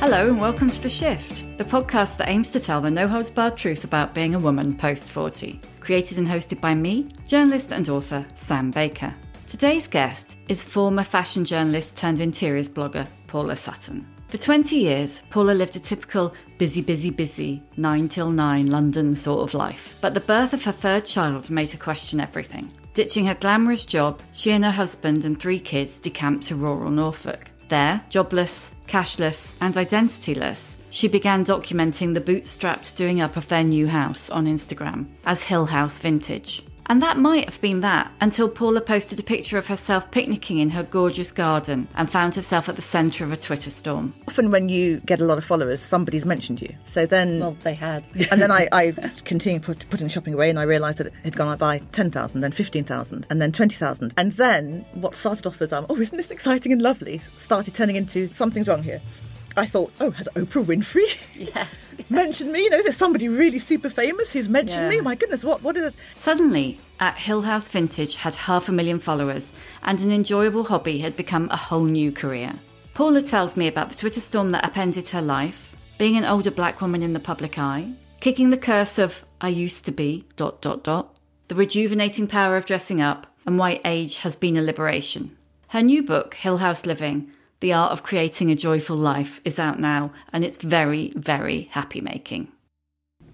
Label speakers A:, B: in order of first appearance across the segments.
A: Hello and welcome to The Shift, the podcast that aims to tell the no holds barred truth about being a woman post 40. Created and hosted by me, journalist and author Sam Baker. Today's guest is former fashion journalist turned interiors blogger Paula Sutton. For 20 years, Paula lived a typical busy, busy, busy, 9 till 9 London sort of life. But the birth of her third child made her question everything. Ditching her glamorous job, she and her husband and three kids decamped to rural Norfolk. There, jobless, cashless, and identityless, she began documenting the bootstrapped doing up of their new house on Instagram as Hill House Vintage. And that might have been that until Paula posted a picture of herself picnicking in her gorgeous garden and found herself at the centre of a Twitter storm.
B: Often, when you get a lot of followers, somebody's mentioned you. So then.
A: Well, they had.
B: and then I, I continued put, putting shopping away and I realised that it had gone up by 10,000, then 15,000, and then 20,000. And then what started off as, um, oh, isn't this exciting and lovely, started turning into something's wrong here. I thought, oh, has Oprah Winfrey
A: Yes.
B: mentioned me? You know, is there somebody really super famous who's mentioned
A: Yeah.
B: me? My goodness, what what is this?
A: Suddenly, at Hill House Vintage had half a million followers, and an enjoyable hobby had become a whole new career. Paula tells me about the Twitter storm that upended her life, being an older black woman in the public eye, kicking the curse of I used to be dot dot dot, the rejuvenating power of dressing up, and why age has been a liberation. Her new book, Hill House Living, The Art of Creating a Joyful Life, is out now, and it's very, very happy making.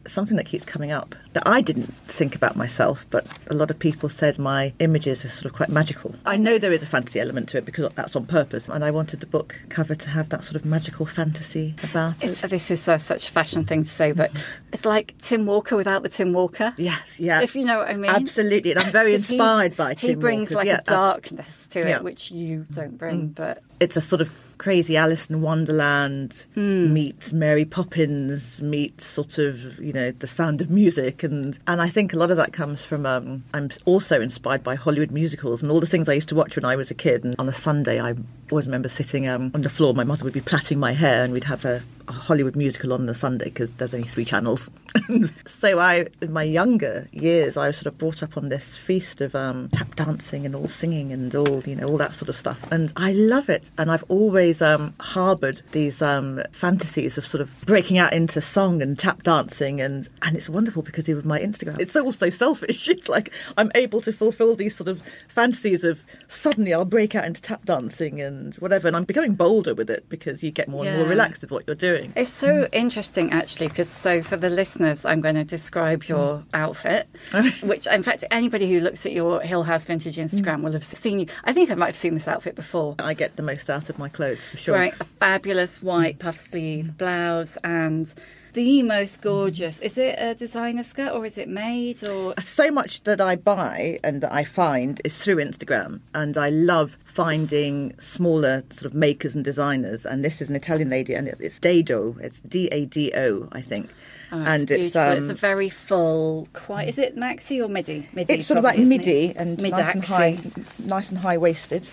B: Something that keeps coming up that I didn't think about myself, but a lot of people said my images are sort of quite magical. I know there is a fantasy element to it because that's on purpose, and I wanted the book cover to have that sort of magical fantasy about
A: It's,
B: it.
A: this is uh, such a fashion thing to say, but it's like Tim Walker without the Tim Walker.
B: Yes, yeah.
A: If you know what I mean.
B: Absolutely, and I'm very
A: 'Cause he-
B: inspired by
A: He
B: Tim He
A: brings
B: Walker.
A: like
B: Yeah,
A: a darkness to it,
B: Yeah.
A: which you don't bring. But
B: it's a sort of crazy Alice in Wonderland meets Mary Poppins meets sort of you know the Sound of Music. And and I think a lot of that comes from um, I'm also inspired by Hollywood musicals and all the things I used to watch when I was a kid. And on a Sunday I always remember sitting um, on the floor my mother would be plaiting my hair and we'd have a, a Hollywood musical on the Sunday because there's only three channels. So I in my younger years I was sort of brought up on this feast of um, tap dancing and all singing and all you know all that sort of stuff. And I love it. And I've always um, harboured these um, fantasies of sort of breaking out into song and tap dancing and and it's wonderful because with my Instagram it's also selfish. It's like I'm able to fulfil these sort of fantasies of suddenly I'll break out into tap dancing and whatever and I'm becoming bolder with it because you get more and more relaxed with what you're doing.
A: It's so interesting, actually, because so for the listeners, I'm going to describe your mm. outfit, which, in fact, anybody who looks at your Hill House Vintage mm. Instagram will have seen you. I think I might have seen this outfit before.
B: I get the most out of my clothes for sure.
A: Right, a fabulous white mm. puff sleeve blouse and the most gorgeous. Is it a designer skirt or is it made or?
B: so much that I buy and that I find is through Instagram, and I love finding smaller sort of makers and designers. And this is an Italian lady, and it- it's Dado. It's D A D O, I think.
A: Oh,
B: and it's
A: beautiful.
B: um,
A: it's a very full. Quite is it maxi or midi? Midi.
B: it's sort of like midi
A: it?
B: and
A: Midi
B: nice and high, nice and high waisted.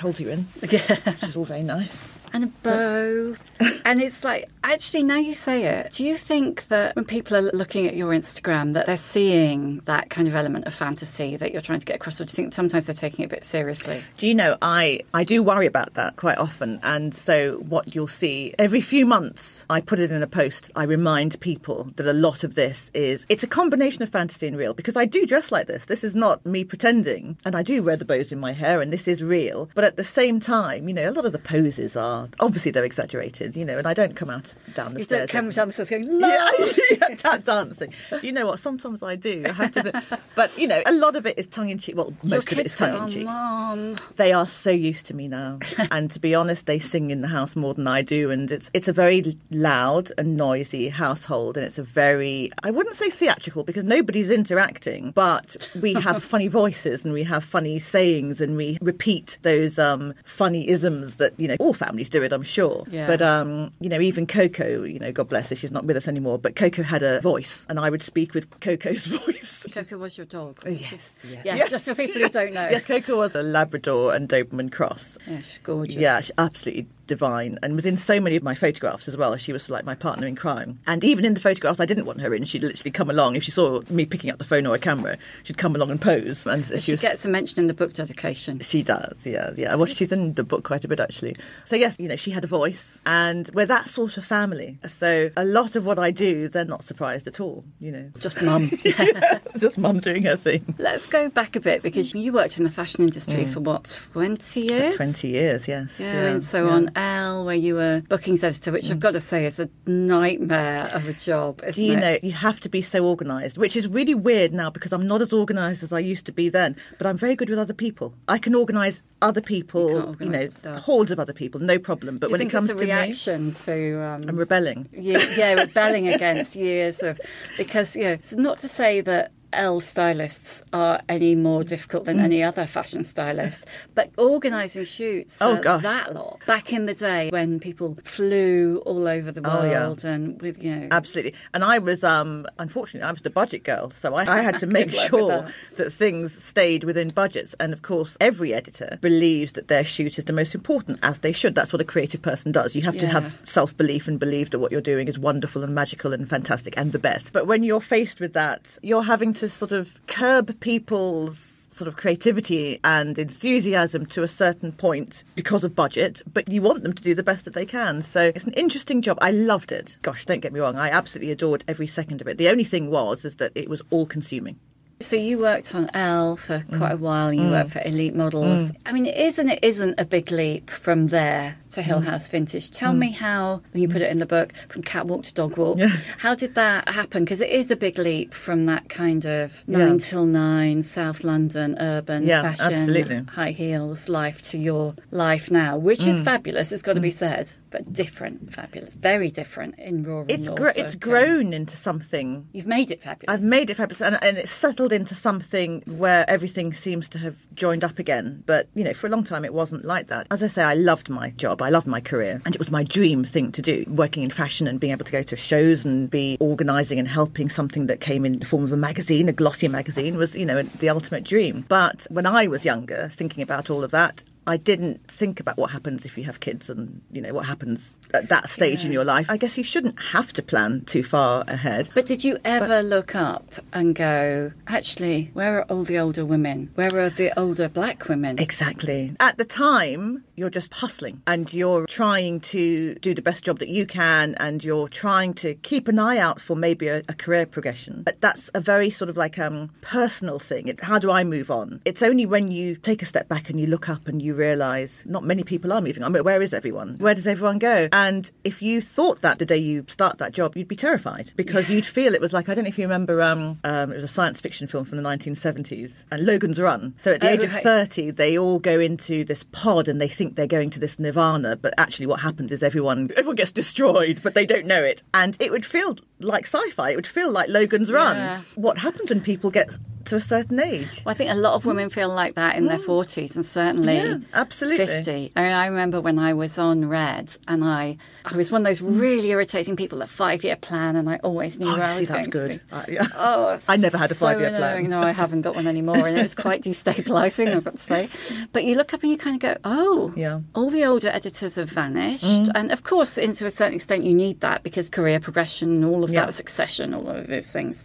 B: Holds you in,
A: Yeah.
B: which is all very nice.
A: And a bow. and it's like, actually, now you say it, do you think that when people are looking at your Instagram, that they're seeing that kind of element of fantasy that you're trying to get across, or do you think sometimes they're taking it a bit seriously?
B: Do you know, I, I do worry about that quite often. And so, what you'll see every few months, I put it in a post. I remind people that a lot of this is it's a combination of fantasy and real because I do dress like this. This is not me pretending. And I do wear the bows in my hair, and this is real. But at the same time, you know, a lot of the poses are are. Obviously, they're exaggerated, you know, and I don't come out down the
A: You
B: stairs.
A: don't come down the stairs going,
B: yeah, yeah, tap dancing. Do you know what? Sometimes I do. I have to, but you know, a lot of it is tongue in cheek. Well,
A: Your
B: most of it is tongue in cheek. They are so used to me now, and to be honest, they sing in the house more than I do, and it's it's a very loud and noisy household, and it's a very I wouldn't say theatrical because nobody's interacting, but we have funny voices and we have funny sayings and we repeat those um, funny isms that you know all families do it, I'm sure.
A: Yeah.
B: But um, you know, even Coco, you know, God bless her, she's not with us anymore, but Coco had a voice, and I would speak with Coco's voice.
A: Coco was your dog.
B: Yes, yes.
A: Yeah, just for people who don't know.
B: Yes, Coco was a Labrador and Doberman cross.
A: Yeah, she's gorgeous.
B: Yeah, she's absolutely divine and was in so many of my photographs as well. She was like my partner in crime. And even in the photographs I didn't want her in, she'd literally come along. If she saw me picking up the phone or a camera, she'd come along and pose. And she,
A: She
B: was.
A: gets a mention in the book dedication.
B: She does, yeah, yeah. Well, she's in the book quite a bit actually. So yes, you know, she had a voice, and we're that sort of family. So a lot of what I do, they're not surprised at all. You know,
A: Just mum.
B: it's just mum doing her thing.
A: Let's go back a bit because you worked in the fashion industry for what, 20 years?
B: Twenty years, yes.
A: Yeah, and so
B: yeah.
A: on Elle, where you were bookings editor, which I've got to say is a nightmare of a job. Isn't
B: Do you
A: it?
B: know, you have to be so organised, which is really weird now because I'm not as organised as I used to be then, but I'm very good with other people. I can organise other people, you,
A: organise
B: know,
A: yourself.
B: hordes of other people, no problem. But
A: you
B: when it comes to
A: a
B: me,
A: reaction to um,
B: I'm rebelling.
A: ye- yeah, rebelling against years of because you know, it's not to say that Elle stylists are any more difficult
B: Mm.
A: than any other fashion stylist, but organising shoots
B: Oh, gosh.
A: that lot back in the day when people flew all over the
B: Oh, yeah.
A: world and with you know
B: Absolutely. And I was, um, unfortunately, I was the budget girl. So I, I had to make
A: Good luck with
B: sure
A: that.
B: that. things stayed within budgets. And of course, every editor believes that their shoot is the most important, as they should. That's what a creative person does. You have to have self belief and believe that what you're doing is wonderful and magical and fantastic and the best. But when you're faced with that, you're having to sort of curb people's sort of creativity and enthusiasm to a certain point because of budget, but you want them to do the best that they can. So it's an interesting job. I loved it. Gosh, don't get me wrong, I absolutely adored every second of it. The only thing was is that it was all consuming.
A: So you worked on Elle for
B: Mm.
A: quite a while. and You worked for Elite Models. I mean, it is and it isn't a big leap from there to Hill
B: Mm.
A: House Vintage. Tell me mm. how, when you put it in the book, from catwalk to dog walk, how did that happen? Because it is a big leap from that kind of nine till nine, South London, urban
B: Yeah,
A: fashion,
B: absolutely.
A: high heels life to your life now, which is mm. fabulous. It's got to be mm. said, but different, fabulous, very different in rural.
B: It's gr- it's grown into something
A: You've made it fabulous.
B: I've made it fabulous, and, and it's settled into something where everything seems to have joined up again. But you know, for a long time, it wasn't like that. As I say, I loved my job, I loved my career, and it was my dream thing to do. Working in fashion and being able to go to shows and be organising and helping something that came in the form of a magazine, a glossy magazine, was you know the ultimate dream. But when I was younger, thinking about all of that. I didn't think about what happens if you have kids and you know what happens at that stage in your life. I guess you shouldn't have to plan too far ahead.
A: But did you ever look up and go, actually, where are all the older women? Where are the older black women?
B: Exactly. At the time, you're just hustling and you're trying to do the best job that you can and you're trying to keep an eye out for maybe a, a career progression. But that's a very sort of like um personal thing. It, how do I move on? It's only when you take a step back and you look up and you realize not many people are moving on. mean, where is everyone? Where does everyone go? And if you thought that the day you start that job, you'd be terrified because you'd feel it was like I don't know if you remember um, um it was a science fiction film from the 1970s and Logan's Run. So at the
A: Oh,
B: age of 30, they all go into this pod and they think they're going to this nirvana, but actually what happens is everyone everyone gets destroyed, but they don't know it. And it would feel like sci-fi. It would feel like Logan's Run.
A: Yeah.
B: What happens when people get to a certain age?
A: Well, I think a lot of women feel like that in their 40s and certainly
B: Yeah, absolutely.
A: 50. I mean, I remember when I was on Red and I, I was one of those really irritating people, a five year plan, and I always knew
B: Mm. Oh,
A: where I was
B: that's
A: going
B: good. Uh, yeah.
A: Oh,
B: I never had a five-year plan.
A: annoying. No, I haven't got one anymore, and it was quite destabilising. I've got to say. But you look up and you kind of go, "Oh,
B: Yeah. Mm.
A: all the older editors have vanished." And of course, into a certain extent, you need that because career progression, all of
B: Yeah.
A: that, succession, all of those things.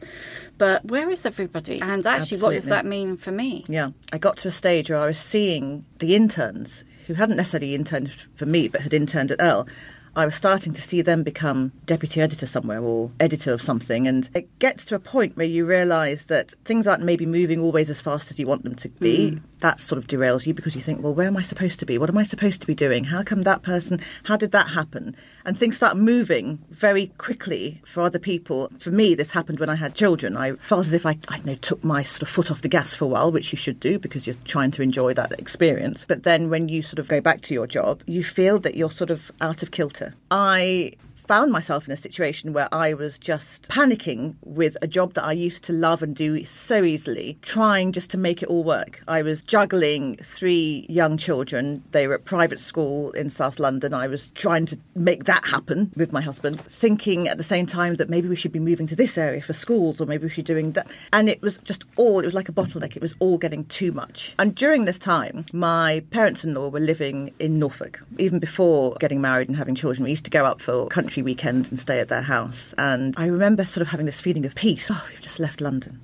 A: But where is everybody? And actually, what does that mean for me?
B: Yeah, I got to a stage where I was seeing the interns who hadn't necessarily interned for me but had interned at Elle. I was starting to see them become deputy editor somewhere or editor of something. And it gets to a point where you realise that things aren't maybe moving always as fast as you want them to be. Mm. That sort of derails you because you think, well, where am I supposed to be? What am I supposed to be doing? How come that person, how did that happen? And things start moving very quickly for other people. For me, this happened when I had children. I felt as if I, I know, took my sort of foot off the gas for a while, which you should do because you're trying to enjoy that experience. But then when you sort of go back to your job, you feel that you're sort of out of kilter. I found myself in a situation where I was just panicking with a job that I used to love and do so easily, trying just to make it all work. I was juggling three young children. They were at private school in South London. I was trying to make that happen with my husband, thinking at the same time that maybe we should be moving to this area for schools or maybe we should be doing that. And it was just all, it was like a bottleneck. It was all getting too much. And during this time, my parents in law were living in Norfolk. Even before getting married and having children, we used to go up for country country weekends and stay at their house. And I remember sort of having this feeling of peace. Oh, we've just left London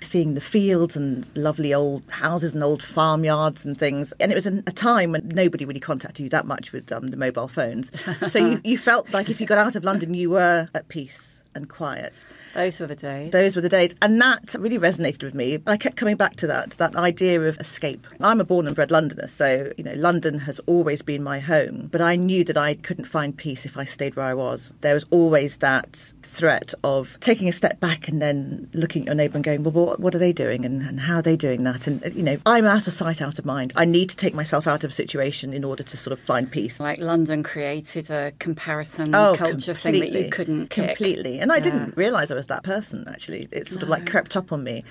B: seeing the fields and lovely old houses and old farmyards and things. And it was a time when nobody really contacted you that much with um, the mobile phones. So you, you felt like if you got out of London, you were at peace and quiet.
A: Those were the days.
B: Those were the days. And that really resonated with me. I kept coming back to that, that idea of escape. I'm a born and bred Londoner, so, you know, London has always been my home. But I knew that I couldn't find peace if I stayed where I was. There was always that threat of taking a step back and then looking at your neighbour and going, well, what, what are they doing and, and how are they doing that? And, you know, I'm out of sight, out of mind. I need to take myself out of a situation in order to sort of find peace.
A: Like London created a comparison oh, culture thing that you couldn't
B: kick. Completely. And I yeah. didn't realise I was that person, actually. It sort no. of like crept up on me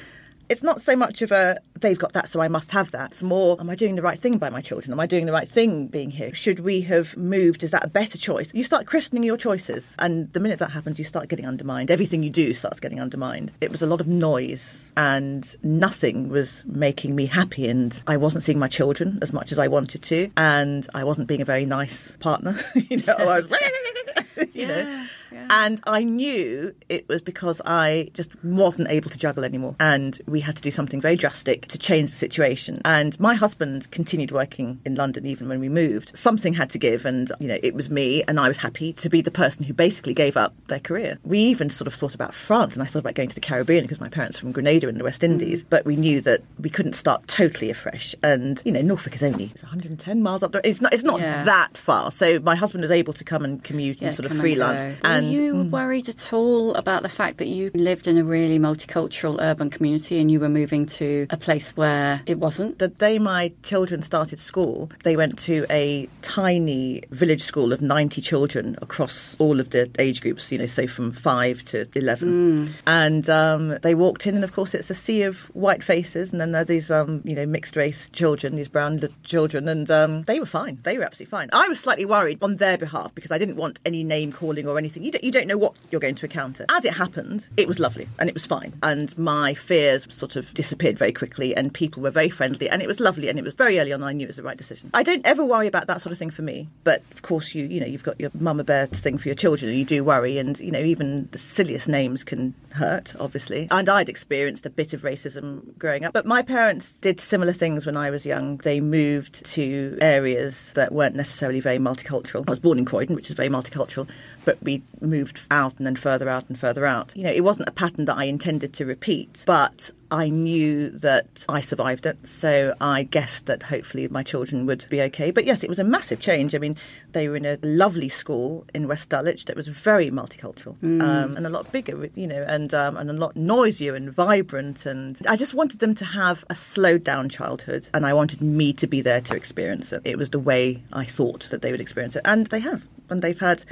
B: it's not so much of a they've got that, so I must have that. It's more, am I doing the right thing by my children? Am I doing the right thing being here? Should we have moved? Is that a better choice? You start christening your choices, and the minute that happens, you start getting undermined. Everything you do starts getting undermined. It was a lot of noise, and nothing was making me happy, and I wasn't seeing my children as much as I wanted to, and I wasn't being a very nice partner. you know, I was, you yeah. know. And I knew it was because I just wasn't able to juggle anymore. And we had to do something very drastic to change the situation. And my husband continued working in London even when we moved. Something had to give. And, you know, it was me. And I was happy to be the person who basically gave up their career. We even sort of thought about France. And I thought about going to the Caribbean because my parents are from Grenada in the West Indies. Mm. But we knew that we couldn't start totally afresh. And, you know, Norfolk is only 110 miles up there. It's not, it's not yeah. that far. So my husband was able to come and commute yeah, and sort of freelance.
A: And, and you mm. worried at all about the fact that you lived in a really multicultural urban community and you were moving to a place where it wasn't?
B: The day my children started school, they went to a tiny village school of 90 children across all of the age groups, you know, say from 5 to 11. Mm. And um, they walked in, and of course, it's a sea of white faces, and then there are these, um, you know, mixed race children, these brown children, and um, they were fine. They were absolutely fine. I was slightly worried on their behalf because I didn't want any name calling or anything. You don't, you don't know what you're going to encounter. As it happened, it was lovely and it was fine. And my fears sort of disappeared very quickly and people were very friendly and it was lovely and it was very early on I knew it was the right decision. I don't ever worry about that sort of thing for me. But of course you you know, you've got your mama bear thing for your children and you do worry and you know, even the silliest names can hurt, obviously. And I'd experienced a bit of racism growing up. But my parents did similar things when I was young. They moved to areas that weren't necessarily very multicultural. I was born in Croydon, which is very multicultural, but we moved out and then further out and further out. You know, it wasn't a pattern that I intended to repeat, but I knew that I survived it, so I guessed that hopefully my children would be okay. But yes, it was a massive change. I mean, they were in a lovely school in West Dulwich that was very multicultural mm. um, and a lot bigger, you know, and um, and a lot noisier and vibrant. And I just wanted them to have a slowed down childhood, and I wanted me to be there to experience it. It was the way I thought that they would experience it, and they have, and they've had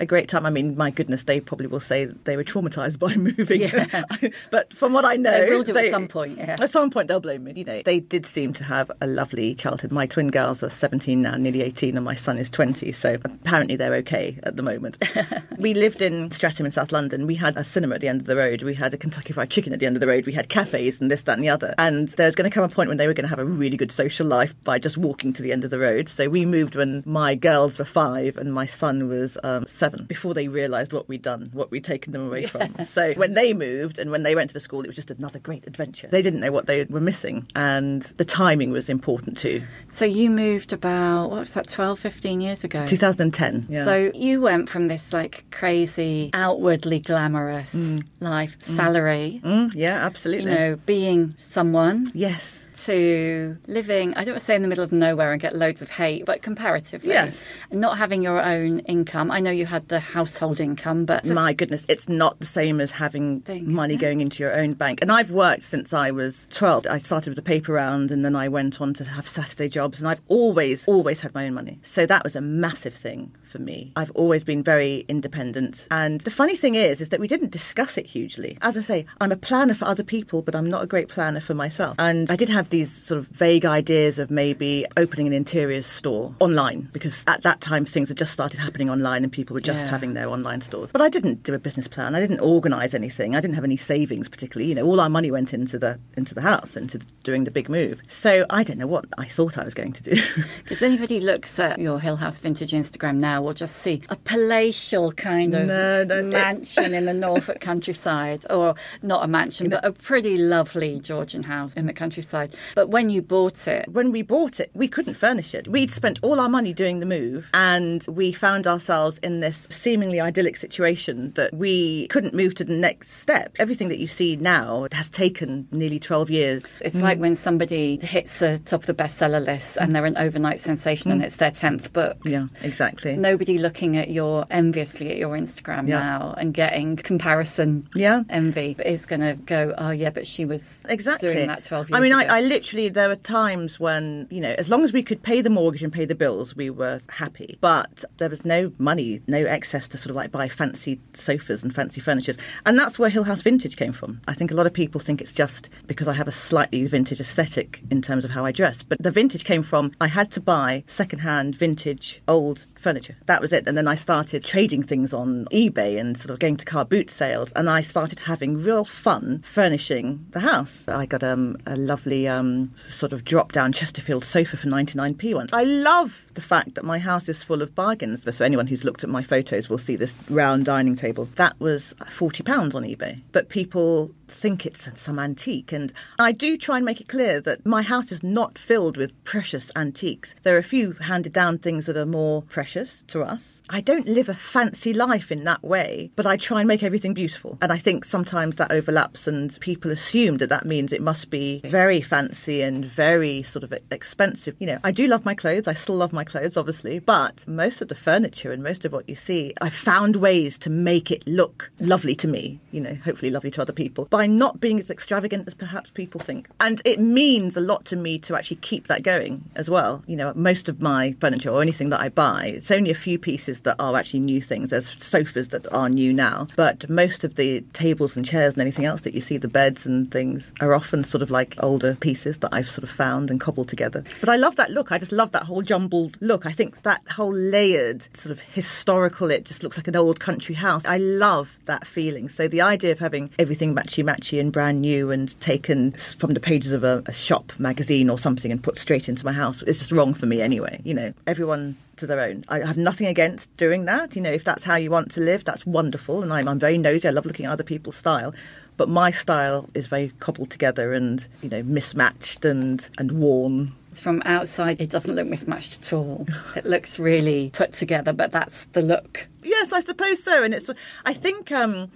B: a great time. I mean, my goodness, they probably will say they were traumatized by moving. Yeah. but from what I know,
A: they will do they, at some point. Yeah.
B: At some point, they'll blame me. You know, they did seem to have a lovely childhood. My twin girls are 17 now, nearly 18, and my son is 20. So apparently, they're okay at the moment. we lived in Streatham in South London. We had a cinema at the end of the road. We had a Kentucky Fried Chicken at the end of the road. We had cafes and this, that, and the other. And there was going to come a point when they were going to have a really good social life by just walking to the end of the road. So we moved when my girls were five and my son was um, seven seven before they realised what we'd done, what we'd taken them away from. So when they moved and when they went to the school, it was just another great adventure. They didn't know what they were missing, and the timing was important too.
A: So you moved about, what was that, 12, 15 years ago?
B: 2010. Yeah.
A: So you went from this like crazy, outwardly glamorous life, salary,
B: Mm, yeah, absolutely.
A: you know, being someone
B: yes.
A: To living, I don't want to say in the middle of nowhere and get loads of hate, but comparatively.
B: Yes.
A: Not having your own income. I know you had the household income, but
B: My goodness, it's not the same as having
A: Thing,
B: money going into your own bank. And I've worked since I was 12. I started with the paper round and then I went on to have Saturday jobs. And I've always, always had my own money. So that was a massive thing for me. I've always been very independent. And the funny thing is, is that we didn't discuss it hugely. As I say, I'm a planner for other people, but I'm not a great planner for myself. And I did have these sort of vague ideas of maybe opening an interiors store online because at that time things had just started happening online and people were just
A: Yeah.
B: having their online stores. But I didn't do a business plan. I didn't organise anything. I didn't have any savings particularly. You know, all our money went into the into the house, into doing the big move. So I don't know what I thought I was going to do.
A: If anybody looks at your Hill House Vintage Instagram now, will just see a palatial kind of
B: No, no,
A: mansion in the Norfolk countryside, or not a mansion, but a pretty lovely Georgian house in the countryside. But when you bought it,
B: when we bought it, we couldn't furnish it. We'd spent all our money doing the move, and we found ourselves in this seemingly idyllic situation that we couldn't move to the next step. Everything that you see now has taken nearly 12 years.
A: it's like when somebody hits the top of the bestseller list and they're an overnight sensation and mm. it's their 10th book.
B: Yeah, exactly.
A: Nobody looking at your enviously at your Instagram
B: Yeah.
A: now and getting comparison
B: Yeah.
A: envy is going to go, oh yeah, but she was
B: Exactly.
A: doing that 12 years
B: I mean. I, I literally, there were times when, you know, as long as we could pay the mortgage and pay the bills, we were happy. But there was no money, no excess to sort of like buy fancy sofas and fancy furnitures. And that's where Hill House Vintage came from. I think a lot of people think it's just because I have a slightly vintage aesthetic in terms of how I dress. But the vintage came from I had to buy secondhand, vintage, old furniture. That was it. And then I started trading things on eBay and sort of going to car boot sales. And I started having real fun furnishing the house. I got um, a lovely um, sort of drop down Chesterfield sofa for 99p once. I love the fact that my house is full of bargains. So anyone who's looked at my photos will see this round dining table. That was £40 on eBay. But people think it's some antique. And I do try and make it clear that my house is not filled with precious antiques. There are a few handed down things that are more precious to us. I don't live a fancy life in that way, but I try and make everything beautiful. And I think sometimes that overlaps and people assume that that means it must be very fancy and very sort of expensive. You know, I do love my clothes. I still love my clothes, obviously, but most of the furniture and most of what you see, I found ways to make it look lovely to me, you know, hopefully lovely to other people by not being as extravagant as perhaps people think. And it means a lot to me to actually keep that going as well. You know, most of my furniture or anything that I buy, it's only a few pieces that are actually new things. There's sofas that are new now, but most of the tables and chairs and anything else that you see, the beds and things, are often sort of like older pieces that I've sort of found and cobbled together. But I love that look. I just love that whole jumbled look. I think that whole layered sort of historical, it just looks like an old country house. I love that feeling. So the idea of having everything matchy matchy and brand new and taken from the pages of a, a shop magazine or something and put straight into my house is just wrong for me anyway. You know, everyone to their own. I have nothing against doing that. You know, if that's how you want to live, that's wonderful. And I'm, I'm very nosy. I love looking at other people's style. But my style is very cobbled together and, you know, mismatched and, and worn.
A: From outside, it doesn't look mismatched at all. It looks really put together, but that's the look.
B: Yes, I suppose so. And it's, I think um,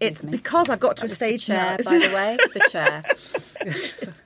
B: it's
A: me.
B: because I've got to
A: That
B: a stage
A: chair,
B: now.
A: by the way. The chair.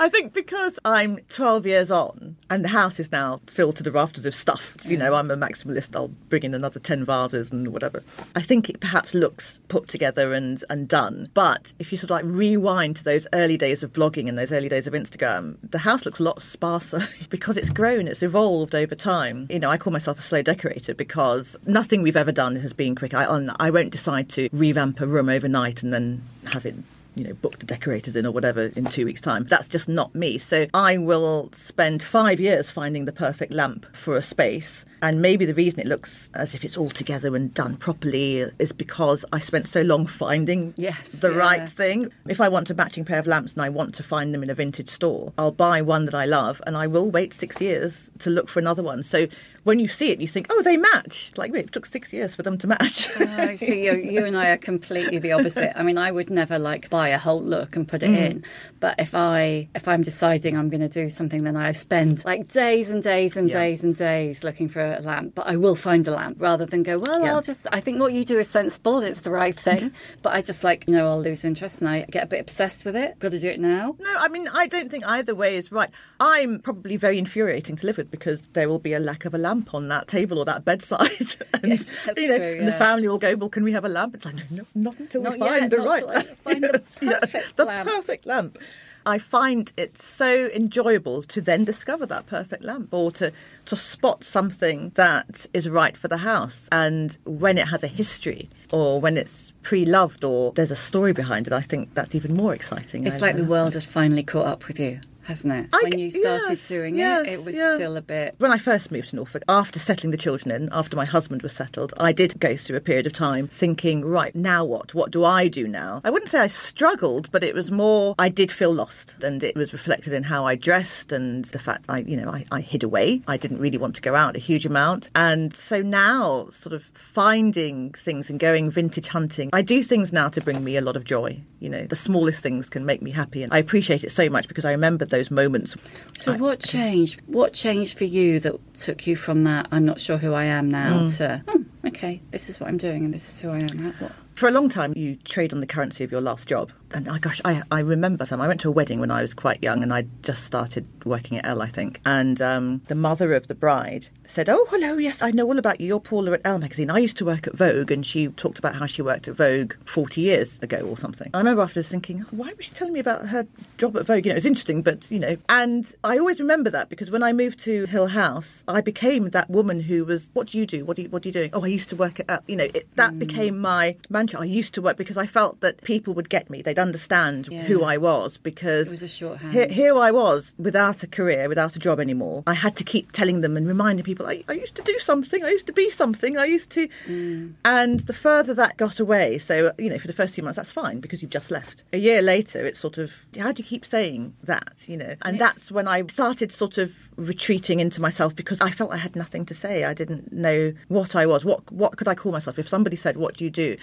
B: I think because I'm 12 years on and the house is now filled to the rafters of stuff, you know, I'm a maximalist, I'll bring in another 10 vases and whatever. I think it perhaps looks put together and, and done. But if you sort of like rewind to those early days of blogging and those early days of Instagram, the house looks a lot sparser because it's grown, it's evolved over time. You know, I call myself a slow decorator because nothing we've ever done has been quick. I, I won't decide to revamp a room overnight and then have it you know, book the decorators in or whatever in two weeks' time. That's just not me. So I will spend five years finding the perfect lamp for a space. And maybe the reason it looks as if it's all together and done properly is because I spent so long finding
A: Yes,
B: the
A: yeah.
B: right thing. If I want a matching pair of lamps and I want to find them in a vintage store, I'll buy one that I love and I will wait six years to look for another one. So when you see it, you think, oh, they match. Like, it took six years for them to match.
A: uh, see, you, you, and I are completely the opposite. I mean, I would never like buy a whole look and put it mm. in, but if I if I'm deciding I'm going to do something, then I spend like days and days and yeah. days and days looking for a lamp. But I will find a lamp rather than go, well, yeah. I'll just. I think what you do is sensible it's the right thing. but I just like you know I'll lose interest and I get a bit obsessed with it. Got to do it now.
B: No, I mean I don't think either way is right. I'm probably very infuriating to live with because there will be a lack of a lamp on that table or that bedside. and,
A: yes, that's
B: you know,
A: true. Yeah.
B: And the family will go, well, can we have a lamp? It's like, no, no not until
A: not
B: we find
A: yet,
B: the right
A: like, find the perfect
B: the
A: lamp.
B: perfect lamp. I find it so enjoyable to then discover that perfect lamp or to, to spot something that is right for the house. And when it has a history or when it's pre loved or there's a story behind it, I think that's even more exciting.
A: It's I, like the world has finally caught up with you hasn't it? I, when you started
B: yes,
A: doing
B: yes,
A: it, it was
B: yes.
A: still a bit.
B: When I first moved to Norfolk, after settling the children in, after my husband was settled, I did go through a period of time thinking, right, now what? What do I do now? I wouldn't say I struggled, but it was more, I did feel lost. And it was reflected in how I dressed and the fact I, you know, I, I hid away. I didn't really want to go out a huge amount. And so now, sort of finding things and going vintage hunting, I do things now to bring me a lot of joy. You know, the smallest things can make me happy. And I appreciate it so much because I remember those moments
A: so, I, what changed? What changed for you that took you from that? I'm not sure who I am now mm. to oh, okay, this is what I'm doing and this is who I am. What?
B: For a long time, you trade on the currency of your last job. And oh gosh, I, I remember time. I went to a wedding when I was quite young and I just started working at Elle, I think. And um, the mother of the bride said, Oh, hello, yes, I know all about you. You're Paula at Elle magazine. I used to work at Vogue. And she talked about how she worked at Vogue 40 years ago or something. I remember afterwards thinking, Why was she telling me about her job at Vogue? You know, it was interesting, but, you know. And I always remember that because when I moved to Hill House, I became that woman who was, What do you do? What, do you, what are you doing? Oh, I used to work at, you know, it, that mm. became my mantra. I used to work because I felt that people would get me. They'd understand yeah. who I was because
A: it was a shorthand.
B: Here, here, I was without a career, without a job anymore. I had to keep telling them and reminding people I, I used to do something, I used to be something, I used to. Mm. And the further that got away, so, you know, for the first few months, that's fine because you've just left. A year later, it's sort of, how do you keep saying that, you know? And that's when I started sort of retreating into myself because I felt I had nothing to say. I didn't know what I was. What, what could I call myself? If somebody said, What do you do?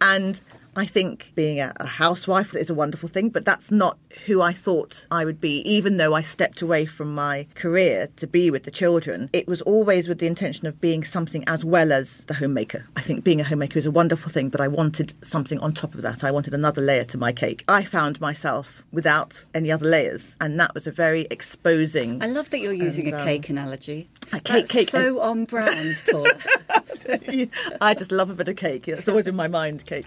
B: And I think being a, a, housewife is a wonderful thing, but that's not who I thought I would be. Even though I stepped away from my career to be with the children, it was always with the intention of being something as well as the homemaker. I think being a homemaker is a wonderful thing, but I wanted something on top of that. I wanted another layer to my cake. I found myself without any other layers, and that was a very exposing.
A: I love that you're using and, um, a cake analogy.
B: A cake, cake,
A: so on brand, Paul.
B: I just love a bit of cake. It's always in my mind, cake.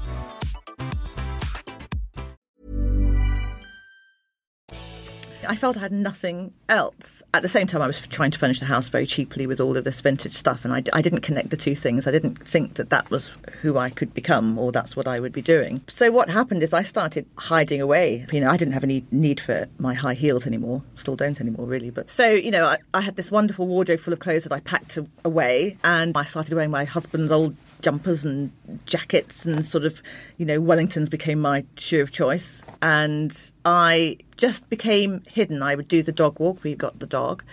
B: I felt I had nothing else. At the same time, I was trying to furnish the house very cheaply with all of this vintage stuff, and I, I didn't connect the two things. I didn't think that that was who I could become or that's what I would be doing. So what happened is I started hiding away. You know, I didn't have any need for my high heels anymore. Still don't anymore, really. But so you know, I, I had this wonderful wardrobe full of clothes that I packed away, and I started wearing my husband's old jumpers and jackets and sort of, you know, Wellingtons became my shoe of choice. And I just became hidden. I would do the dog walk. We got the dog.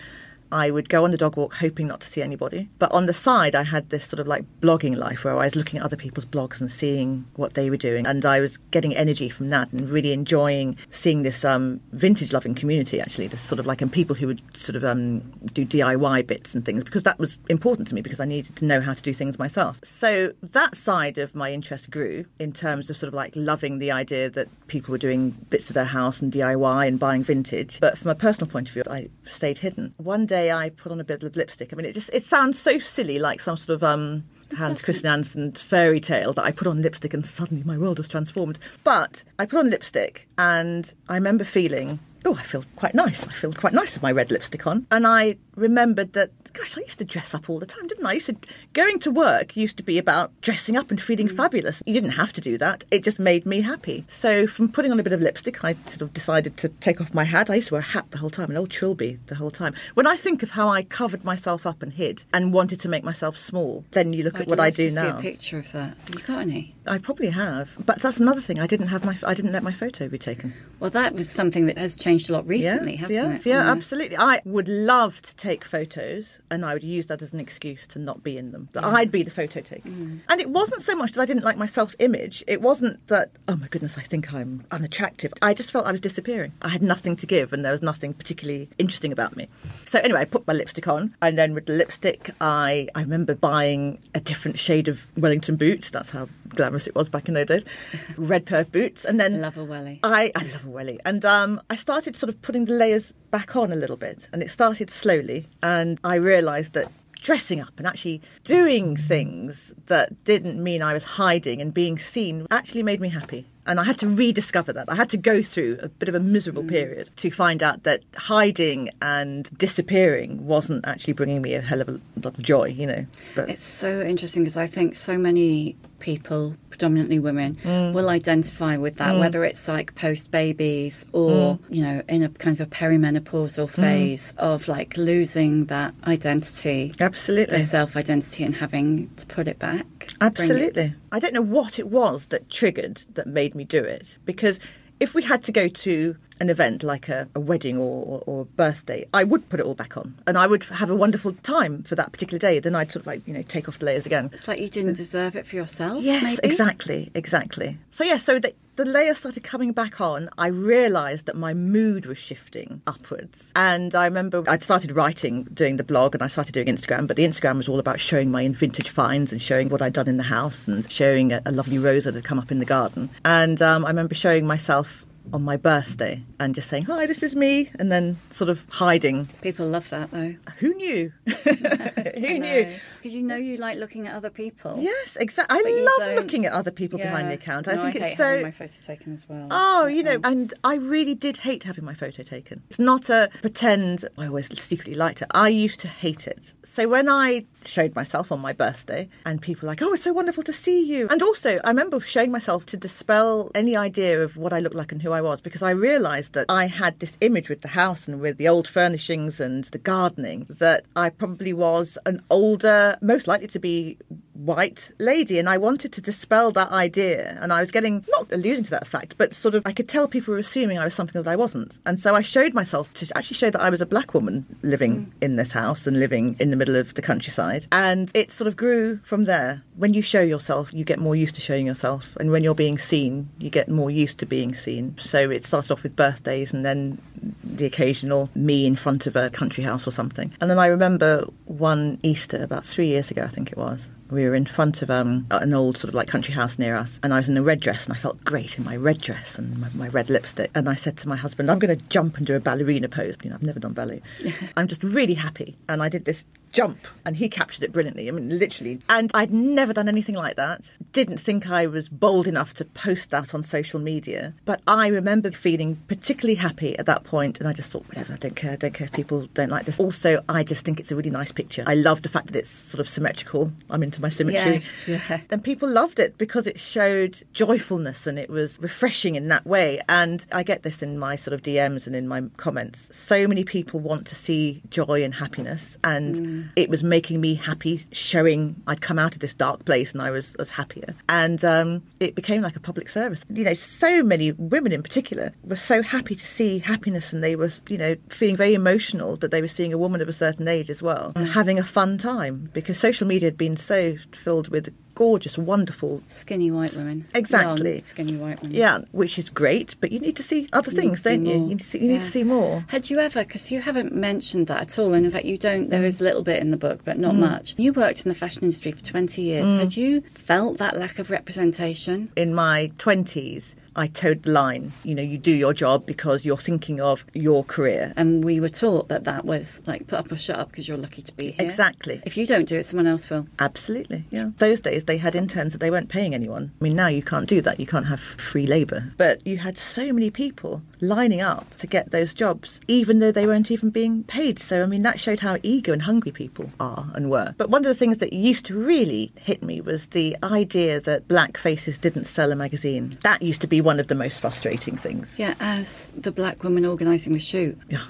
B: I would go on the dog walk hoping not to see anybody. But on the side, I had this sort of like blogging life where I was looking at other people's blogs and seeing what they were doing. And I was getting energy from that and really enjoying seeing this um, vintage loving community, actually, this sort of like, and people who would sort of um, do DIY bits and things because that was important to me because I needed to know how to do things myself. So that side of my interest grew in terms of sort of like loving the idea that people were doing bits of their house and DIY and buying vintage. But from a personal point of view, I stayed hidden. One day, day I put on a bit of lipstick. I mean, it just it sounds so silly, like some sort of um, Hans Christian Andersen fairy tale that I put on lipstick and suddenly my world was transformed. But I put on lipstick and I remember feeling, oh, I feel quite nice. I feel quite nice with my red lipstick on. And I remembered that gosh, I used to dress up all the time, didn't I? I used to, going to work used to be about dressing up and feeling mm. fabulous. You didn't have to do that. It just made me happy. So from putting on a bit of lipstick, I sort of decided to take off my hat. I used to wear a hat the whole time, an old trilby the whole time. When I think of how I covered myself up and hid and wanted to make myself small, then you look
A: I'd
B: at what I do now.
A: You see a picture of that. Have you got any?
B: I probably have, but that's another thing. I didn't have my. I didn't let my photo be taken.
A: Well, that was something that has changed a lot recently,
B: yes,
A: hasn't
B: yes,
A: it?
B: Yeah, yeah, absolutely. I would love to take photos, and I would use that as an excuse to not be in them. That I'd be the photo taker, mm. and it wasn't so much that I didn't like my self-image. It wasn't that oh my goodness, I think I'm unattractive. I just felt I was disappearing. I had nothing to give, and there was nothing particularly interesting about me. So anyway, I put my lipstick on, and then with the lipstick, I I remember buying a different shade of Wellington boots. That's how glamorous it was back in those days. Red perf boots, and then
A: love a welly.
B: I I love a welly, and um, I started sort of putting the layers back on a little bit, and it started slowly, and I realised that dressing up and actually doing things that didn't mean I was hiding and being seen actually made me happy. And I had to rediscover that. I had to go through a bit of a miserable mm. period to find out that hiding and disappearing wasn't actually bringing me a hell of a lot of joy, you know.
A: But it's so interesting because I think so many people, predominantly women, mm. will identify with that, mm. whether it's like post babies or, mm. you know, in a kind of a perimenopausal mm. phase of like losing that identity.
B: Absolutely.
A: Their self identity and having to put it back.
B: Absolutely. I don't know what it was that triggered that made me do it because if we had to go to an event like a, a wedding or, or, a birthday, I would put it all back on and I would have a wonderful time for that particular day. Then I'd sort of like, you know, take off the layers again.
A: It's like you didn't deserve it for yourself.
B: Yes,
A: maybe?
B: exactly, exactly. So, yeah, so the, the layers started coming back on. I realised that my mood was shifting upwards. And I remember I'd started writing, doing the blog, and I started doing Instagram, but the Instagram was all about showing my vintage finds and showing what I'd done in the house and showing a, a lovely rose that had come up in the garden. And um, I remember showing myself on my birthday and just saying, Hi, this is me, and then sort of hiding.
A: People love that though.
B: Who knew? Who knew?
A: Because you know you like looking at other people.
B: Yes, exactly. I love looking at other people yeah. behind the account.
A: No,
B: I think
A: I
B: it's so.
A: my photo taken as well.
B: Oh, you know, and I really did hate having my photo taken. It's not a pretend. I always secretly liked it. I used to hate it. So when I showed myself on my birthday and people were like, oh, it's so wonderful to see you. And also, I remember showing myself to dispel any idea of what I looked like and who I was because I realised that I had this image with the house and with the old furnishings and the gardening that I probably was an older, most likely to be white lady and I wanted to dispel that idea and I was getting not alluding to that fact but sort of I could tell people were assuming I was something that I wasn't. And so I showed myself to actually show that I was a black woman living mm. in this house and living in the middle of the countryside. And it sort of grew from there. When you show yourself you get more used to showing yourself and when you're being seen you get more used to being seen. So it started off with birthdays and then the occasional me in front of a country house or something. And then I remember one Easter about 3 years ago I think it was we were in front of um, an old sort of like country house near us, and I was in a red dress, and I felt great in my red dress and my, my red lipstick. And I said to my husband, "I'm going to jump and do a ballerina pose. You know, I've never done ballet. I'm just really happy." And I did this jump. And he captured it brilliantly. I mean, literally. And I'd never done anything like that. Didn't think I was bold enough to post that on social media. But I remember feeling particularly happy at that point, And I just thought, whatever, I don't care. I don't care if people don't like this. Also, I just think it's a really nice picture. I love the fact that it's sort of symmetrical. I'm into my symmetry.
A: Yes, yeah.
B: And people loved it because it showed joyfulness and it was refreshing in that way. And I get this in my sort of DMs and in my comments. So many people want to see joy and happiness. And mm. It was making me happy, showing I'd come out of this dark place and I was, was happier. And um, it became like a public service. You know, so many women in particular were so happy to see happiness and they were, you know, feeling very emotional that they were seeing a woman of a certain age as well and having a fun time because social media had been so filled with gorgeous, wonderful,
A: skinny white women.
B: Exactly,
A: Young, skinny white women.
B: Yeah, which is great, but you need to see other you things, don't you? You need, to see, you yeah. need to see more.
A: Had you ever? Because you haven't mentioned that at all, and in fact, you don't. There is a little bit in the book, but not mm. much. You worked in the fashion industry for twenty years. Mm. Had you felt that lack of representation
B: in my twenties? I toed the line. You know, you do your job because you're thinking of your career.
A: And we were taught that that was like put up or shut up because you're lucky to be here.
B: Exactly.
A: If you don't do it, someone else will.
B: Absolutely, yeah. Those days they had interns that they weren't paying anyone. I mean, now you can't do that. You can't have free labour. But you had so many people lining up to get those jobs, even though they weren't even being paid. So, I mean, that showed how eager and hungry people are and were. But one of the things that used to really hit me was the idea that black faces didn't sell a magazine. That used to be one of the most frustrating things.
A: Yeah, as the black woman organising the shoot.
B: Yeah,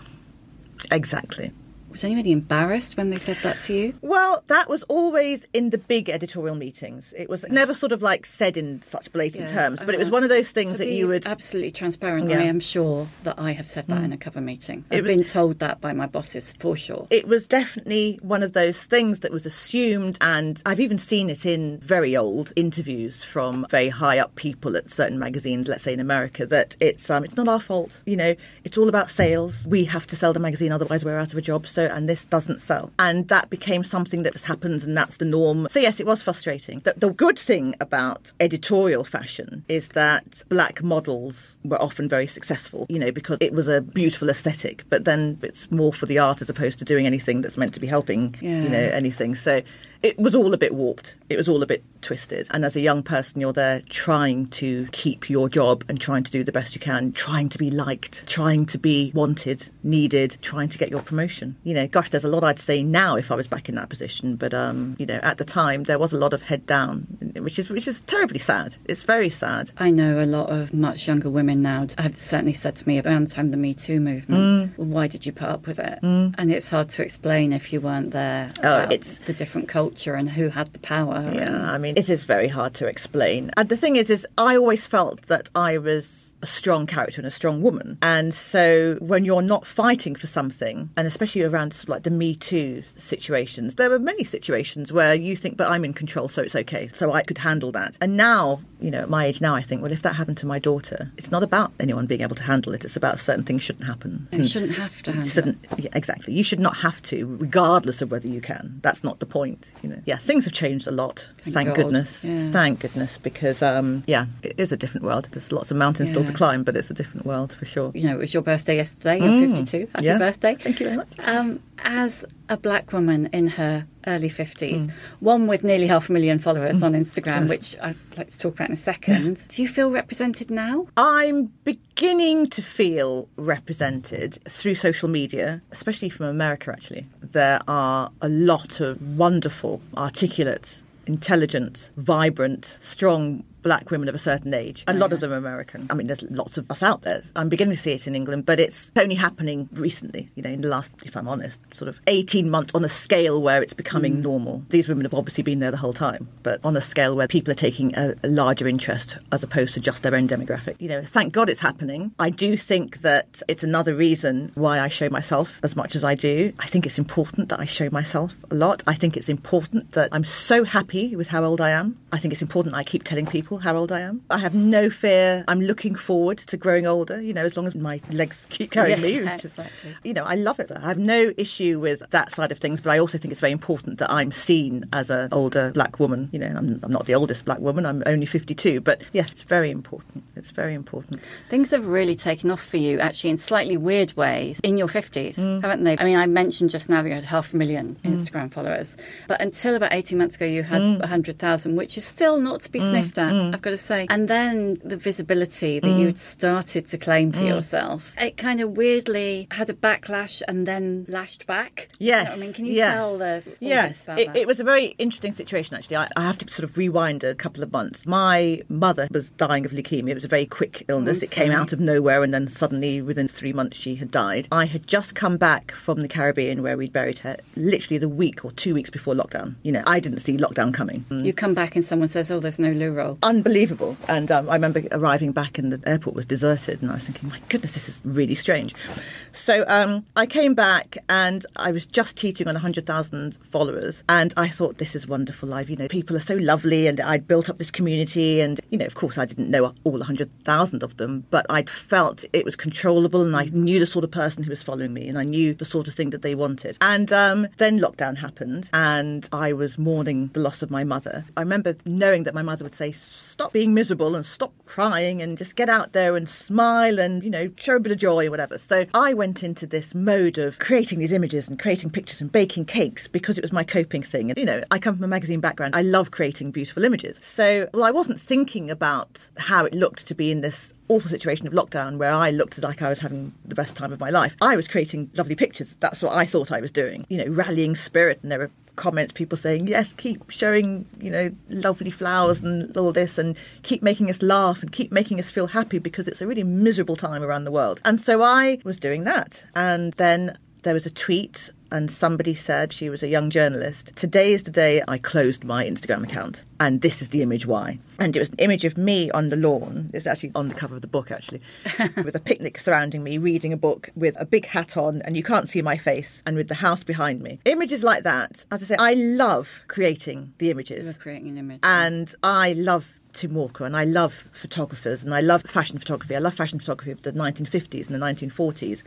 B: exactly.
A: Was anybody embarrassed when they said that to you?
B: Well, that was always in the big editorial meetings. It was never sort of like said in such blatant yeah, terms, but it was one of those things that you would
A: absolutely transparent. Yeah. I am sure that I have said that mm. in a cover meeting. I've was, been told that by my bosses for sure.
B: It was definitely one of those things that was assumed, and I've even seen it in very old interviews from very high up people at certain magazines, let's say in America, that it's um, it's not our fault. You know, it's all about sales. We have to sell the magazine, otherwise we're out of a job. So and this doesn't sell. And that became something that just happens and that's the norm. So, yes, it was frustrating. The, the good thing about editorial fashion is that black models were often very successful, you know, because it was a beautiful aesthetic, but then it's more for the art as opposed to doing anything that's meant to be helping, yeah. you know, anything. So, it was all a bit warped. It was all a bit twisted. And as a young person, you're there trying to keep your job and trying to do the best you can, trying to be liked, trying to be wanted, needed, trying to get your promotion. You know, gosh, there's a lot I'd say now if I was back in that position. But, um, you know, at the time, there was a lot of head down, which is, which is terribly sad. It's very sad.
A: I know a lot of much younger women now have certainly said to me around the time of the Me Too movement, mm. well, why did you put up with it? Mm. And it's hard to explain if you weren't there. Oh, it's the different culture and who had the power.
B: Yeah, I mean, it is very hard to explain. And the thing is, is I always felt that I was a strong character and a strong woman. And so when you're not fighting for something, and especially around like the Me Too situations, there were many situations where you think, but I'm in control, so it's okay. So I could handle that. And now, you know, at my age now, I think, well, if that happened to my daughter, it's not about anyone being able to handle it. It's about certain things shouldn't happen.
A: It shouldn't have to it.
B: Yeah, exactly. You should not have to, regardless of whether you can. That's not the point. You know. Yeah, things have changed a lot. Thank, Thank goodness. Yeah. Thank goodness, because um, yeah, it is a different world. There's lots of mountains yeah. still to climb, but it's a different world for sure.
A: You know, it was your birthday yesterday. You're mm. 52. Happy
B: yeah.
A: birthday.
B: Thank you very much. Um,
A: as a black woman in her early 50s, mm. one with nearly half a million followers mm. on Instagram, which I'd like to talk about in a second. Do you feel represented now?
B: I'm beginning to feel represented through social media, especially from America, actually. There are a lot of wonderful, articulate, intelligent, vibrant, strong black women of a certain age. A lot of them are American. I mean, there's lots of us out there. I'm beginning to see it in England, but it's only happening recently, you know, in the last, if I'm honest, sort of 18 months on a scale where it's becoming mm. normal. These women have obviously been there the whole time, but on a scale where people are taking a, a larger interest as opposed to just their own demographic. You know, thank God it's happening. I do think that it's another reason why I show myself as much as I do. I think it's important that I show myself a lot. I think it's important that I'm so happy with how old I am. I think it's important I keep telling people how old I am. I have no fear. I'm looking forward to growing older, you know, as long as my legs keep carrying me.
A: Yeah,
B: which is-
A: exactly.
B: You know, I love it. I have no issue with that side of things, but I also think it's very important that I'm seen as an older black woman. You know, I'm, I'm not the oldest black woman, I'm only 52, but yes, it's very important. It's very important.
A: Things have really taken off for you, actually, in slightly weird ways in your 50s,
B: Mm.
A: haven't they? I mean, I mentioned just now that you had half a million Instagram followers, but until about 18 months ago, you had
B: Mm.
A: 100,000, which is still not to be sniffed at, Mm. I've got to say. And then the visibility that mm. you had started to claim for mm. yourself, it kind of weirdly had a backlash and then lashed back. You know
B: Yes.
A: I mean, can you
B: yes.
A: tell the
B: Yes, it, it was a very interesting situation actually. I, I have to sort of rewind a couple of months. My mother was dying of leukemia. It was a very quick illness. Oh, it came out of nowhere, and then suddenly, within three months, she had died. I had just come back from the Caribbean where we'd buried her, literally the week or two weeks before lockdown. You know, I didn't see lockdown coming.
A: You come back and someone says, oh, there's no loo roll.
B: Unbelievable. And um, I remember arriving back and the airport was deserted, and I was thinking, my goodness, this is really strange. So um, I came back and I was just teaching on 100,000 followers, and I thought, this is wonderful. I've, you know, people are so lovely, and I'd built up this community, and you know, of course, I didn't know all 100,000 of them, but I'd felt it was controllable, and I knew the sort of person who was following me, and I knew the sort of thing that they wanted. And um, then lockdown happened, and I was mourning the loss of my mother. I remember knowing that my mother would say, "Stop being miserable and stop crying, and just get out there and smile, and you know, show a bit of joy or whatever." So I went into this mode of creating these images and creating pictures and baking cakes because it was my coping thing. And you know, I come from a magazine background. I love creating beautiful images. So, well, I wasn't thinking about how it looked to be in this awful situation of lockdown where I looked like I was having the best time of my life. I was creating lovely pictures. That's what I thought I was doing. You know, rallying spirit. And there were comments, people saying, yes, keep showing, you know, lovely flowers and all this and keep making us laugh and keep making us feel happy because it's a really miserable time around the world. And so I was doing that. And then there was a tweet and somebody said she was a young journalist today is the day i closed my instagram account and this is the image why and it was an image of me on the lawn it's actually on the cover of the book actually with a picnic surrounding me reading a book with a big hat on and you can't see my face and with the house behind me images like that as i say i love creating the images
A: You're creating an image.
B: and I love Tim Walker and I love photographers and I love fashion photography. I love fashion photography of the 1950s and the 1940s.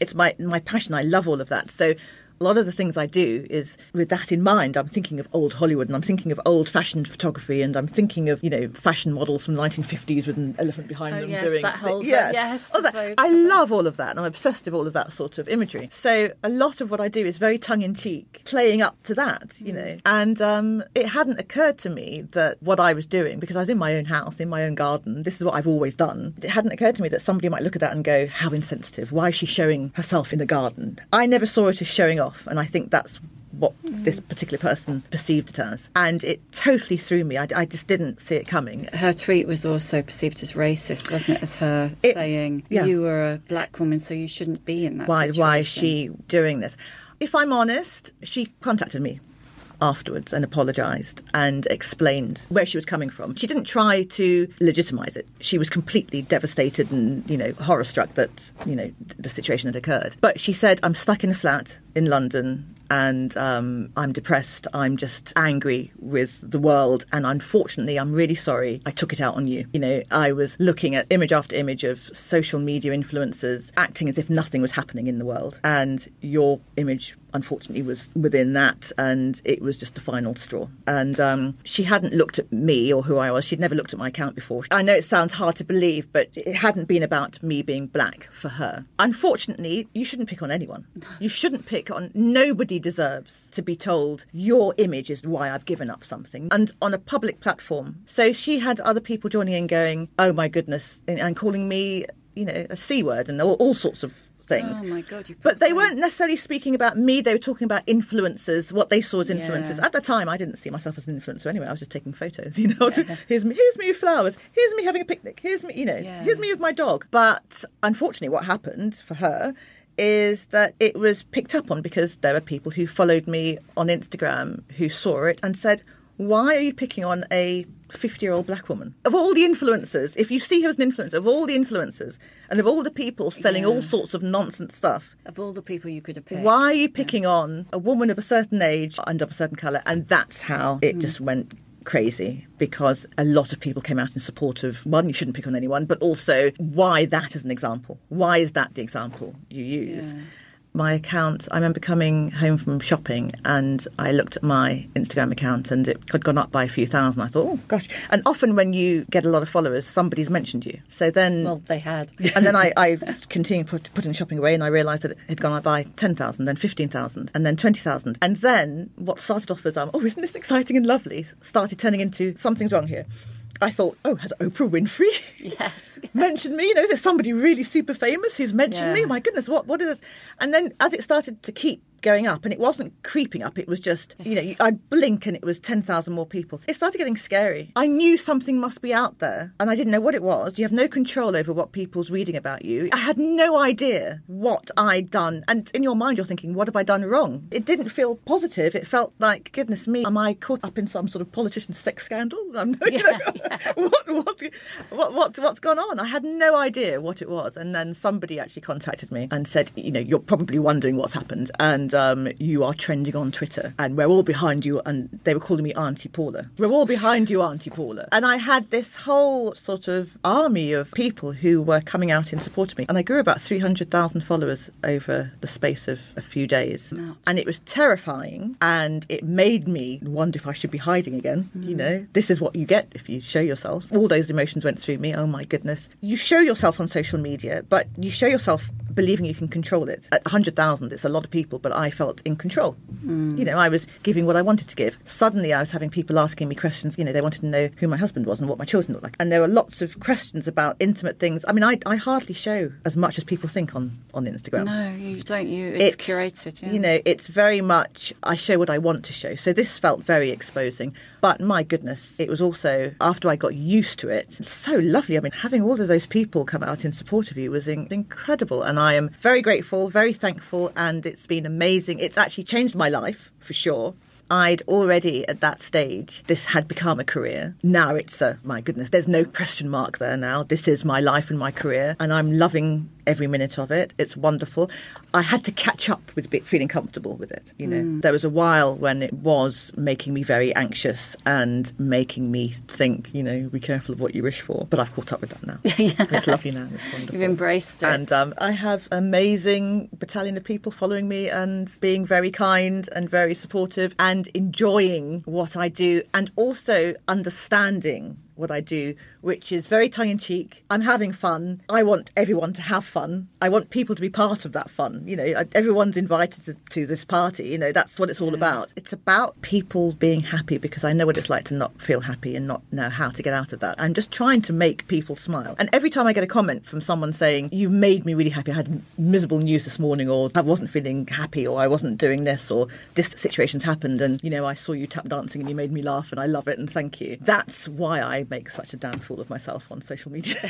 B: It's my my passion. I love all of that. So a lot of the things I do is with that in mind. I'm thinking of old Hollywood and I'm thinking of old fashioned photography and I'm thinking of you know fashion models from the 1950s with an elephant behind
A: Oh,
B: them
A: yes,
B: doing
A: that whole-
B: yes,
A: yes,
B: all that. I love all of that and I'm obsessed with all of that sort of imagery. So a lot of what I do is very tongue in cheek, playing up to that, you know. And um, it hadn't occurred to me that what I was doing, because I was in my own house, in my own garden, this is what I've always done. It hadn't occurred to me that somebody might look at that and go, "How insensitive! Why is she showing herself in the garden?" I never saw it as showing off, and I think that's what this hmm. particular person perceived it as, and it totally threw me. I, I just didn't see it coming.
A: her tweet was also perceived as racist, wasn't it? As her
B: It-
A: saying,
B: yeah.
A: "You were a black woman, so you shouldn't be in that."
B: why why is she doing this if i'm honest she contacted me afterwards and apologized and explained where she was coming from she didn't try to legitimize it she was completely devastated and you know horror struck that you know the situation had occurred but she said i'm stuck in a flat in london and um, I'm depressed. I'm just angry with the world, and unfortunately, I'm really sorry. I took it out on you. You know, I was looking at image after image of social media influencers acting as if nothing was happening in the world, and your image unfortunately was within that and it was just the final straw. And um, she hadn't looked at me or who i was. She'd never looked at my account before. I know it sounds hard to believe but it hadn't been about me being black for her. Unfortunately you shouldn't pick on anyone. You shouldn't pick on nobody deserves to be told your image is why i've given up something. And on a public platform so she had other people joining in going oh my goodness and, calling me you know a c word and all, all sorts of things.
A: Oh my God, you.
B: But they weren't necessarily speaking about me. They were talking about influencers, what they saw as influencers.
A: Yeah.
B: At the time, I didn't see myself as an influencer anyway. I was just taking photos. You know, here's me, here's me with flowers. Here's me having a picnic. Here's me, you know,
A: Yeah.
B: here's me with my dog. But unfortunately, what happened for her is that it was picked up on because there were people who followed me on Instagram who saw it and said, "Why are you picking on a 50-year-old black woman? Of all the influencers, if you see her as an influencer, of all the influencers." And of all the people selling all sorts of nonsense stuff,
A: Of all the people you could have picked,
B: why are you picking on a woman of a certain age and of a certain colour? And that's how
A: Mm.
B: it just went crazy because a lot of people came out in support of one, you shouldn't pick on anyone, but also why that is an example. Why is that the example you use? Yeah my account, I remember coming home from shopping and I looked at my Instagram account and it had gone up by a few thousand. I thought, oh gosh. And often when you get a lot of followers, somebody's mentioned you. So then.
A: Well, they had.
B: and then I, I continued put, putting shopping away and I realised that it had gone up by 10,000, then 15,000, and then 20,000. And then what started off as, um, oh, isn't this exciting and lovely, started turning into something's wrong here. I thought, oh, has Oprah Winfrey
A: yes.
B: mentioned me? You know, is there somebody really super famous who's mentioned yeah. me? My goodness, what what is this? And then as it started to keep going up, and it wasn't creeping up. It was just, yes. you know, I'd blink and it was 10,000 more people. It started getting scary. I knew something must be out there, and I didn't know what it was. You have no control over what people's reading about you. I had no idea what I'd done. And in your mind, you're thinking, what have I done wrong? It didn't feel positive. It felt like, goodness me, am I caught up in some sort of politician sex scandal? Um, yeah, know, yeah. what, what, what, what, what's gone on? I had no idea what it was. And then somebody actually contacted me and said, you know, you're probably wondering what's happened. And um, you are trending on Twitter and we're all behind you. And they were calling me Auntie Paula. We're all behind you, Auntie Paula. And I had this whole sort of army of people who were coming out in support of me. And I grew about 300,000 followers over the space of a few days. And it was terrifying and it made me wonder if I should be hiding again. Mm. You know, this is what you get if you show yourself. All those emotions went through me. Oh my goodness. You show yourself on social media, but you show yourself believing you can control it. At 100,000, it's a lot of people, but I felt in control. Mm. You know, I was giving what I wanted to give. Suddenly, I was having people asking me questions. You know, they wanted to know who my husband was and what my children looked like. And there were lots of questions about intimate things. I mean, I, I hardly show as much as people think on, on Instagram.
A: No, you don't. You It's, it's curated. Yeah.
B: You know, it's very much, I show what I want to show. So this felt very exposing. But my goodness, it was also, after I got used to it, it's so lovely. I mean, having all of those people come out in support of you was in- incredible. And I am very grateful, very thankful, and it's been amazing. It's actually changed my life for sure. I'd already at that stage, this had become a career. Now it's a, my goodness, there's no question mark there now. This is my life and my career, and I'm loving every minute of it. It's wonderful. I had to catch up with feeling comfortable with it. You know, mm. there was a while when it was making me very anxious and making me think, you know, be careful of what you wish for. But I've caught up with that now. yeah. It's lovely now. It's wonderful.
A: You've embraced it,
B: and um, I have amazing battalion of people following me and being very kind and very supportive and enjoying what I do and also understanding what I do, which is very tongue in cheek. I'm having fun. I want everyone to have fun. I want people to be part of that fun. You know, everyone's invited to, to this party. You know, that's what it's all about. It's about people being happy because I know what it's like to not feel happy and not know how to get out of that. I'm just trying to make people smile. And every time I get a comment from someone saying, You made me really happy, I had miserable news this morning, or I wasn't feeling happy, or I wasn't doing this, or this situation's happened, and, you know, I saw you tap dancing and you made me laugh, and I love it, and thank you. That's why I make such a damn fool of myself on social media.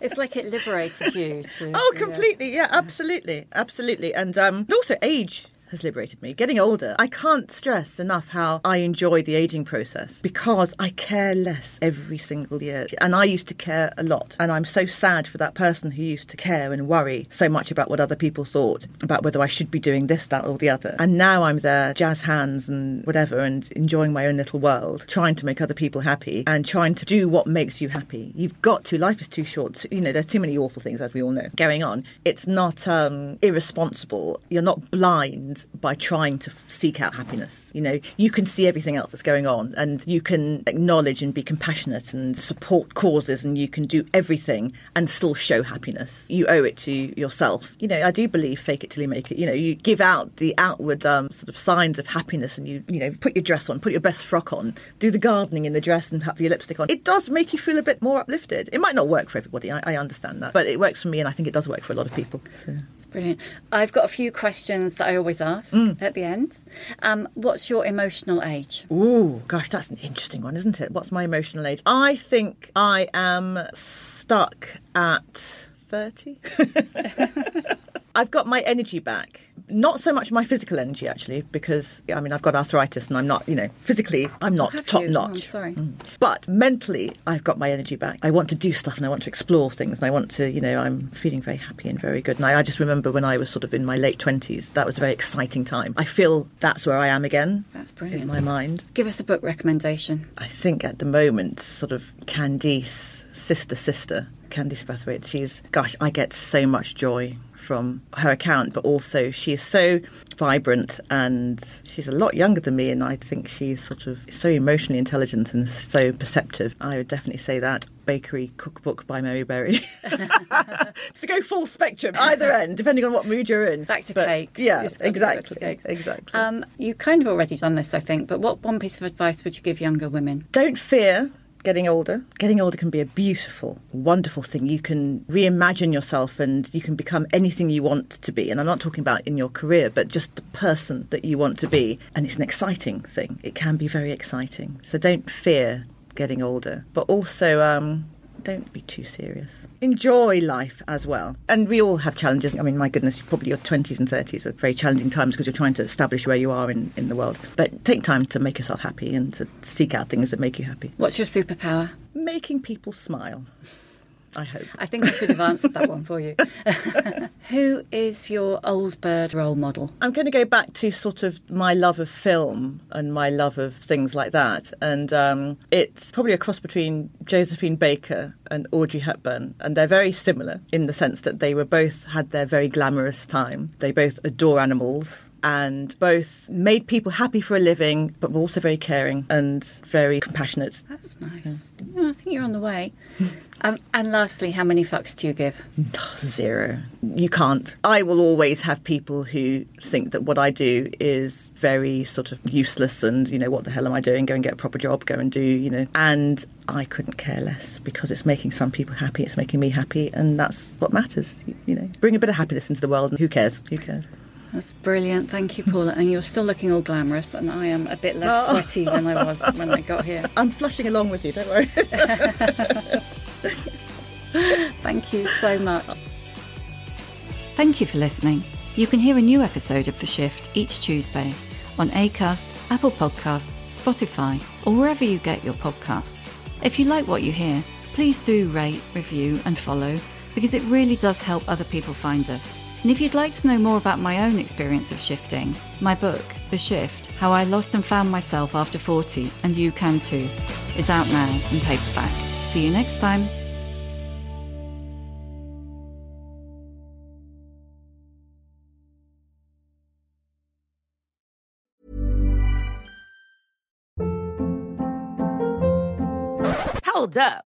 A: it's like it liberated you. To,
B: oh, completely. Yeah, absolutely, absolutely. And um, also age has liberated me. Getting older, I can't stress enough how I enjoy the aging process because I care less every single year. And I used to care a lot. And I'm so sad for that person who used to care and worry so much about what other people thought, about whether I should be doing this, that, or the other. And now I'm there, jazz hands and whatever, and enjoying my own little world, trying to make other people happy and trying to do what makes you happy. You've got to. Life is too short. You know, there's too many awful things, as we all know, going on. It's not um, irresponsible. You're not blind by trying to seek out happiness. You know, you can see everything else that's going on and you can acknowledge and be compassionate and support causes and you can do everything and still show happiness. You owe it to yourself. You know, I do believe fake it till you make it. You know, you give out the outward um, sort of signs of happiness and you, you know, put your dress on, put your best frock on, do the gardening in the dress and have your lipstick on. It does make you feel a bit more uplifted. It might not work for everybody, I, I understand that, but it works for me and I think it does work for a lot of people.
A: It's brilliant. I've got a few questions that I always ask ask mm. at the end. Um, what's your emotional age?
B: Ooh, gosh, that's an interesting one, isn't it? What's my emotional age? I think I am stuck at 30. I've got my energy back. Not so much my physical energy, actually, because I mean, I've got arthritis and I'm not, you know, physically, I'm not
A: Have
B: top
A: you?
B: Notch.
A: I'm sorry. Mm.
B: But mentally, I've got my energy back. I want to do stuff and I want to explore things and I want to, you know, I'm feeling very happy and very good. And I, I just remember when I was sort of in my late 20s, that was a very exciting time. I feel that's where I am again.
A: That's brilliant.
B: In my mind.
A: Give us a book recommendation.
B: I think at the moment, sort of Candice, sister, sister, Candice Brathwaite, she's, gosh, I get so much joy from her account, but also she is so vibrant and she's a lot younger than me, and I think she's sort of so emotionally intelligent and so perceptive. I would definitely say that. Bakery Cookbook by Mary Berry. to go full spectrum, either end, depending on what mood you're in.
A: Back to
B: But,
A: cakes.
B: Yeah, exactly.
A: cakes.
B: Exactly.
A: Um, you kind of already done this, I think, but what one piece of advice would you give younger women?
B: Don't fear getting older. Getting older can be a beautiful, wonderful thing. You can reimagine yourself and you can become anything you want to be. And I'm not talking about in your career, but just the person that you want to be. And it's an exciting thing. It can be very exciting. So don't fear getting older, but also um, don't be too serious. Enjoy life as well. And we all have challenges. I mean, my goodness, probably your 20s and 30s are very challenging times because you're trying to establish where you are in, in the world. But take time to make yourself happy and to seek out things that make you happy.
A: What's your superpower?
B: Making people smile. I hope.
A: I think I could have answered that one for you. Who is your old bird role model?
B: I'm going to go back to sort of my love of film and my love of things like that. And um, it's probably a cross between Josephine Baker and Audrey Hepburn. And they're very similar in the sense that they were both had their very glamorous time. They both adore animals and both made people happy for a living, but were also very caring and very compassionate.
A: That's nice. Yeah, I think you're on the way. um, and lastly, how many fucks do you give?
B: Zero. You can't. I will always have people who think that what I do is very sort of useless and, you know, what the hell am I doing? Go and get a proper job, go and do, you know. And I couldn't care less because it's making some people happy, it's making me happy, and that's what matters. You, you know, bring a bit of happiness into the world, and who cares? Who cares?
A: That's brilliant. Thank you, Paula. And you're still looking all glamorous, and I am a bit less
B: Oh.
A: sweaty than I was when I got here.
B: I'm flushing along with you, don't worry.
A: Thank you so much. Thank you for listening. You can hear a new episode of The Shift each Tuesday on Acast, Apple Podcasts, Spotify, or wherever you get your podcasts. If you like what you hear, please do rate, review, and follow because it really does help other people find us. And if you'd like to know more about my own experience of shifting, my book, The Shift How I Lost and Found Myself After 40, and you can too, is out now in paperback. See you next time.
C: Hold up.